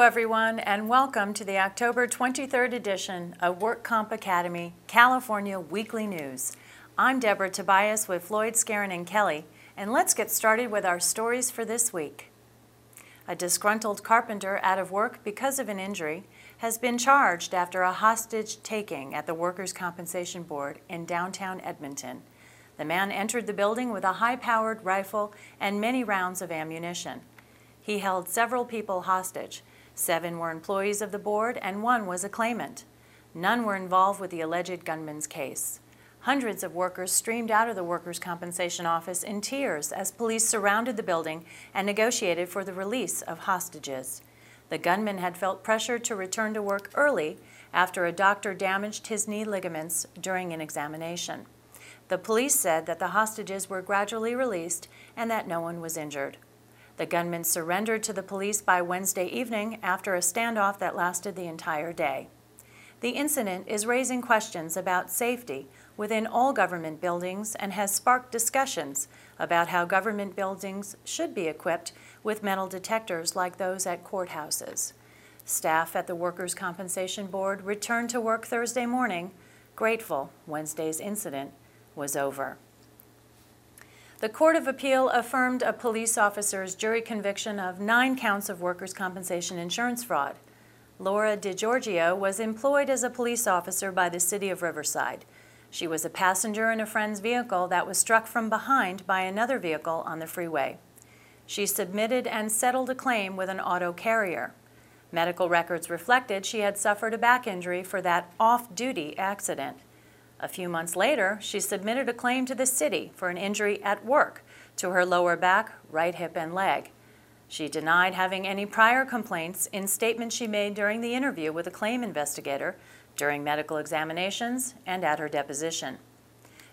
Everyone, and welcome to the October 23rd edition of Work Comp Academy California Weekly News. I'm Deborah Tobias with Floyd Skeren and Kelly, and let's get started with our stories for this week. A disgruntled carpenter out of work because of an injury has been charged after a hostage taking at the Workers' Compensation Board in downtown Edmonton. The man entered the building with a high powered rifle and many rounds of ammunition. He held several people hostage. Seven were employees of the board, and one was a claimant. None were involved with the alleged gunman's case. Hundreds of workers streamed out of the Workers' Compensation Office in tears as police surrounded the building and negotiated for the release of hostages. The gunman had felt pressure to return to work early after a doctor damaged his knee ligaments during an examination. The police said that the hostages were gradually released and that no one was injured. The gunman surrendered to the police by Wednesday evening after a standoff that lasted the entire day. The incident is raising questions about safety within all government buildings and has sparked discussions about how government buildings should be equipped with metal detectors like those at courthouses. Staff at the Workers' Compensation Board returned to work Thursday morning, grateful Wednesday's incident was over. The Court of Appeal affirmed a police officer's jury conviction of nine counts of workers' compensation insurance fraud. Laura DiGiorgio was employed as a police officer by the city of Riverside. She was a passenger in a friend's vehicle that was struck from behind by another vehicle on the freeway. She submitted and settled a claim with an auto carrier. Medical records reflected she had suffered a back injury for that off duty accident. A few months later, she submitted a claim to the city for an injury at work to her lower back, right hip, and leg. She denied having any prior complaints in statements she made during the interview with a claim investigator, during medical examinations, and at her deposition.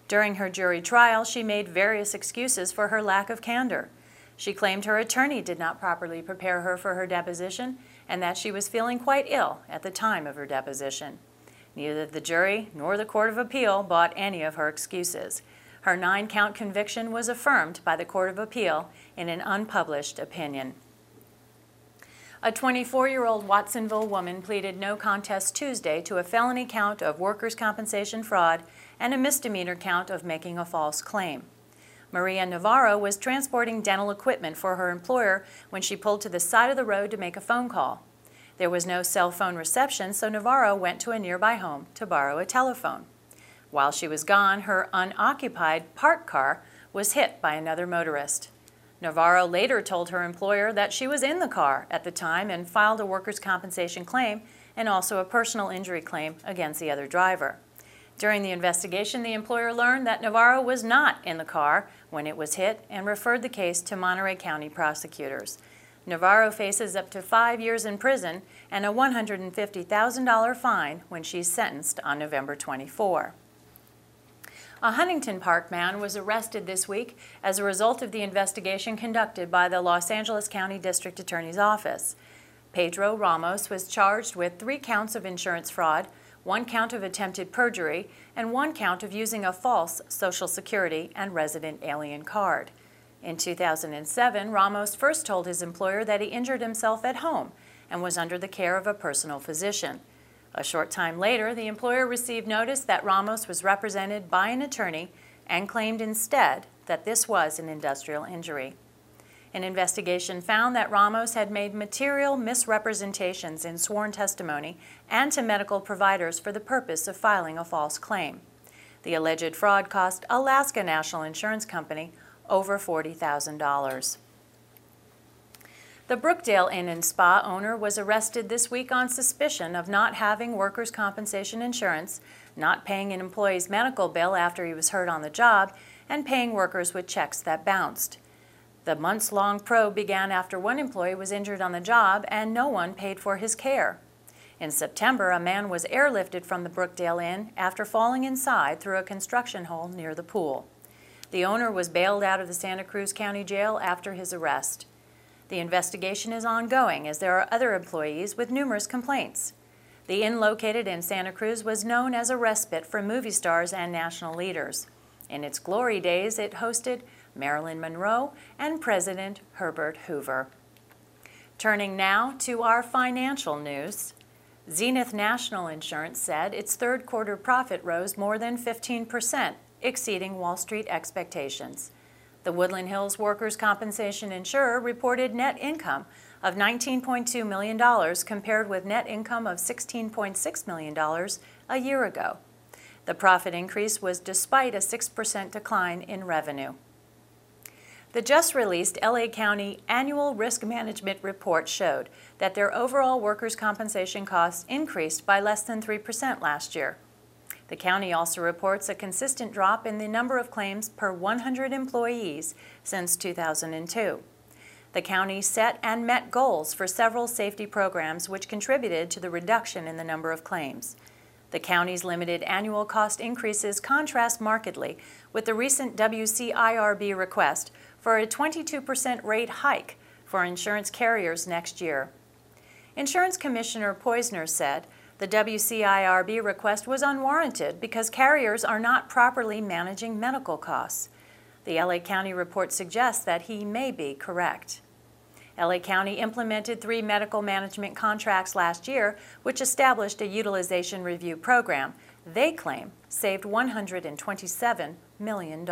During her jury trial, she made various excuses for her lack of candor. She claimed her attorney did not properly prepare her for her deposition and that she was feeling quite ill at the time of her deposition. Neither the jury nor the Court of Appeal bought any of her excuses. Her nine count conviction was affirmed by the Court of Appeal in an unpublished opinion. A 24 year old Watsonville woman pleaded no contest Tuesday to a felony count of workers' compensation fraud and a misdemeanor count of making a false claim. Maria Navarro was transporting dental equipment for her employer when she pulled to the side of the road to make a phone call. There was no cell phone reception, so Navarro went to a nearby home to borrow a telephone. While she was gone, her unoccupied parked car was hit by another motorist. Navarro later told her employer that she was in the car at the time and filed a workers' compensation claim and also a personal injury claim against the other driver. During the investigation, the employer learned that Navarro was not in the car when it was hit and referred the case to Monterey County prosecutors. Navarro faces up to five years in prison and a $150,000 fine when she's sentenced on November 24. A Huntington Park man was arrested this week as a result of the investigation conducted by the Los Angeles County District Attorney's Office. Pedro Ramos was charged with three counts of insurance fraud, one count of attempted perjury, and one count of using a false Social Security and resident alien card. In 2007, Ramos first told his employer that he injured himself at home and was under the care of a personal physician. A short time later, the employer received notice that Ramos was represented by an attorney and claimed instead that this was an industrial injury. An investigation found that Ramos had made material misrepresentations in sworn testimony and to medical providers for the purpose of filing a false claim. The alleged fraud cost Alaska National Insurance Company over $40,000. The Brookdale Inn and Spa owner was arrested this week on suspicion of not having workers' compensation insurance, not paying an employee's medical bill after he was hurt on the job, and paying workers with checks that bounced. The months long probe began after one employee was injured on the job and no one paid for his care. In September, a man was airlifted from the Brookdale Inn after falling inside through a construction hole near the pool. The owner was bailed out of the Santa Cruz County Jail after his arrest. The investigation is ongoing as there are other employees with numerous complaints. The inn located in Santa Cruz was known as a respite for movie stars and national leaders. In its glory days, it hosted Marilyn Monroe and President Herbert Hoover. Turning now to our financial news. Zenith National Insurance said its third quarter profit rose more than 15%, exceeding Wall Street expectations. The Woodland Hills Workers' Compensation Insurer reported net income of $19.2 million compared with net income of $16.6 million a year ago. The profit increase was despite a 6% decline in revenue. The just released LA County Annual Risk Management Report showed that their overall workers' compensation costs increased by less than 3% last year. The county also reports a consistent drop in the number of claims per 100 employees since 2002. The county set and met goals for several safety programs which contributed to the reduction in the number of claims. The county's limited annual cost increases contrast markedly with the recent WCIRB request for a 22% rate hike for insurance carriers next year. Insurance Commissioner Poizner said the WCIRB request was unwarranted because carriers are not properly managing medical costs. The LA County report suggests that he may be correct. LA County implemented three medical management contracts last year, which established a utilization review program. They claim saved $127 million.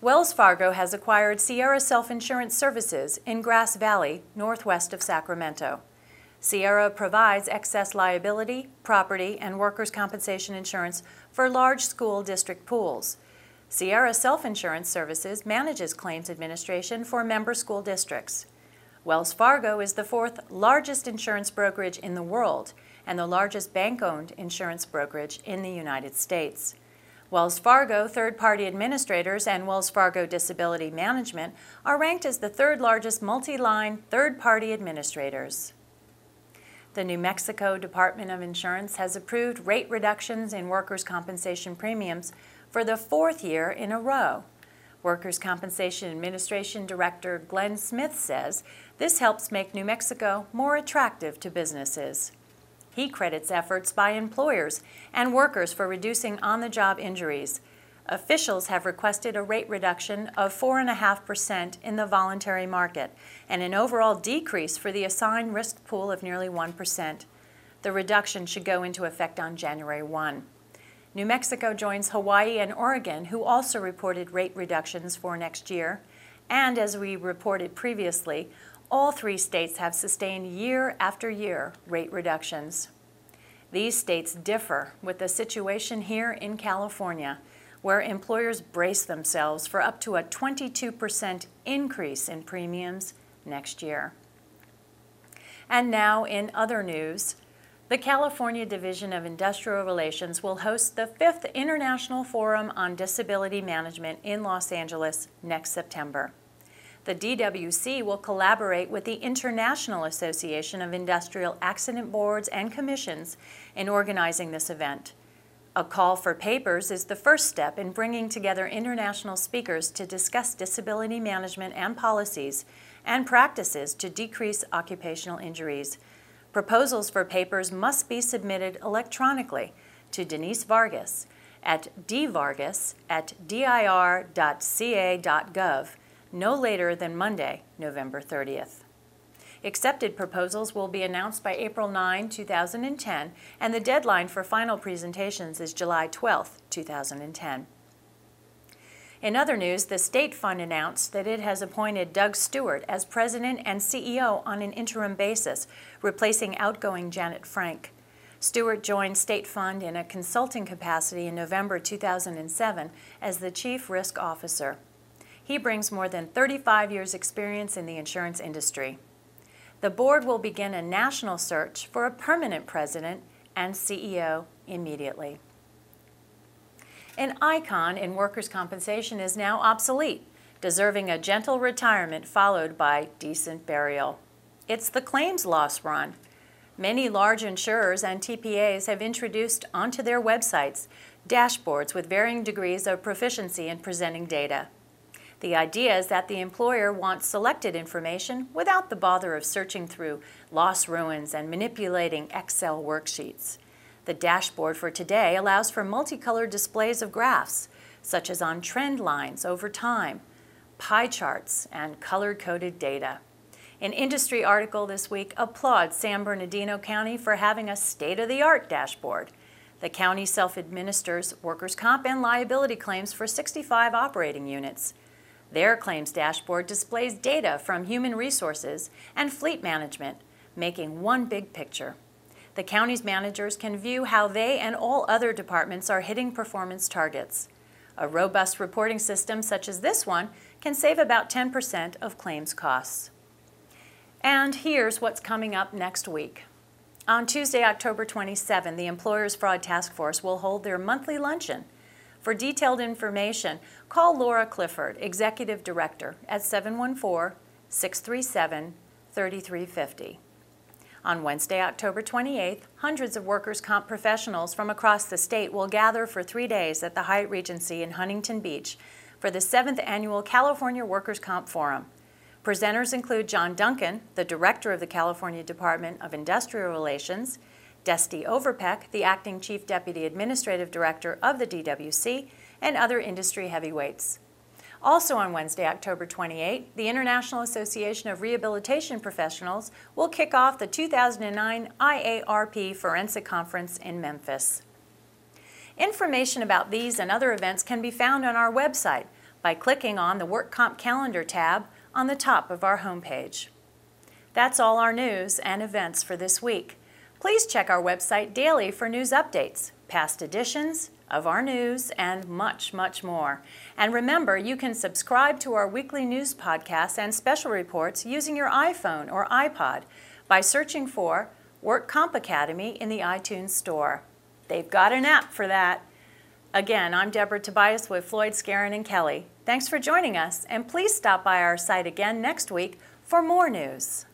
Wells Fargo has acquired Sierra Self Insurance Services in Grass Valley, northwest of Sacramento. Sierra provides excess liability, property, and workers' compensation insurance for large school district pools. Sierra Self Insurance Services manages claims administration for member school districts. Wells Fargo is the fourth largest insurance brokerage in the world and the largest bank owned insurance brokerage in the United States. Wells Fargo third party administrators and Wells Fargo Disability Management are ranked as the third largest multi line third party administrators. The New Mexico Department of Insurance has approved rate reductions in workers' compensation premiums for the fourth year in a row. Workers' Compensation Administration Director Glenn Smith says this helps make New Mexico more attractive to businesses. He credits efforts by employers and workers for reducing on the job injuries. Officials have requested a rate reduction of 4.5% in the voluntary market and an overall decrease for the assigned risk pool of nearly 1%. The reduction should go into effect on January 1. New Mexico joins Hawaii and Oregon, who also reported rate reductions for next year. And as we reported previously, all three states have sustained year after year rate reductions. These states differ with the situation here in California, where employers brace themselves for up to a 22% increase in premiums next year. And now, in other news, the California Division of Industrial Relations will host the fifth International Forum on Disability Management in Los Angeles next September. The DWC will collaborate with the International Association of Industrial Accident Boards and Commissions in organizing this event. A call for papers is the first step in bringing together international speakers to discuss disability management and policies and practices to decrease occupational injuries. Proposals for papers must be submitted electronically to Denise Vargas at dvargas at dir.ca.gov no later than Monday, November 30th. Accepted proposals will be announced by April 9, 2010, and the deadline for final presentations is July 12, 2010. In other news, the State Fund announced that it has appointed Doug Stewart as president and CEO on an interim basis, replacing outgoing Janet Frank. Stewart joined State Fund in a consulting capacity in November 2007 as the Chief Risk Officer. He brings more than 35 years' experience in the insurance industry. The board will begin a national search for a permanent president and CEO immediately. An icon in workers' compensation is now obsolete, deserving a gentle retirement followed by decent burial. It's the claims loss run. Many large insurers and TPAs have introduced onto their websites dashboards with varying degrees of proficiency in presenting data. The idea is that the employer wants selected information without the bother of searching through loss runs and manipulating Excel worksheets. The dashboard for today allows for multicolored displays of graphs, such as on trend lines over time, pie charts, and color-coded data. An industry article this week applauds San Bernardino County for having a state-of-the-art dashboard. The county self-administers workers' comp and liability claims for 65 operating units. Their claims dashboard displays data from human resources and fleet management, making one big picture. The county's managers can view how they and all other departments are hitting performance targets. A robust reporting system such as this one can save about 10% of claims costs. And here's what's coming up next week. On Tuesday, October 27, the Employers Fraud Task Force will hold their monthly luncheon. For detailed information, call Laura Clifford, Executive Director, at 714 637 3350. On Wednesday, October 28th, hundreds of workers' comp professionals from across the state will gather for three days at the Hyatt Regency in Huntington Beach for the seventh annual California Workers' Comp Forum. Presenters include John Duncan, the director of the California Department of Industrial Relations, Destie Overpeck, the acting chief deputy administrative director of the DWC, and other industry heavyweights. Also on Wednesday, October 28, the International Association of Rehabilitation Professionals will kick off the 2009 IARP Forensic Conference in Memphis. Information about these and other events can be found on our website by clicking on the Work Comp Calendar tab on the top of our homepage. That's all our news and events for this week. Please check our website daily for news updates, past editions of our news, and much, much more. And remember, you can subscribe to our weekly news podcasts and special reports using your iPhone or iPod by searching for Work Comp Academy in the iTunes Store. They've got an app for that. Again, I'm Deborah Tobias with Floyd Skeren and Kelly. Thanks for joining us, and please stop by our site again next week for more news.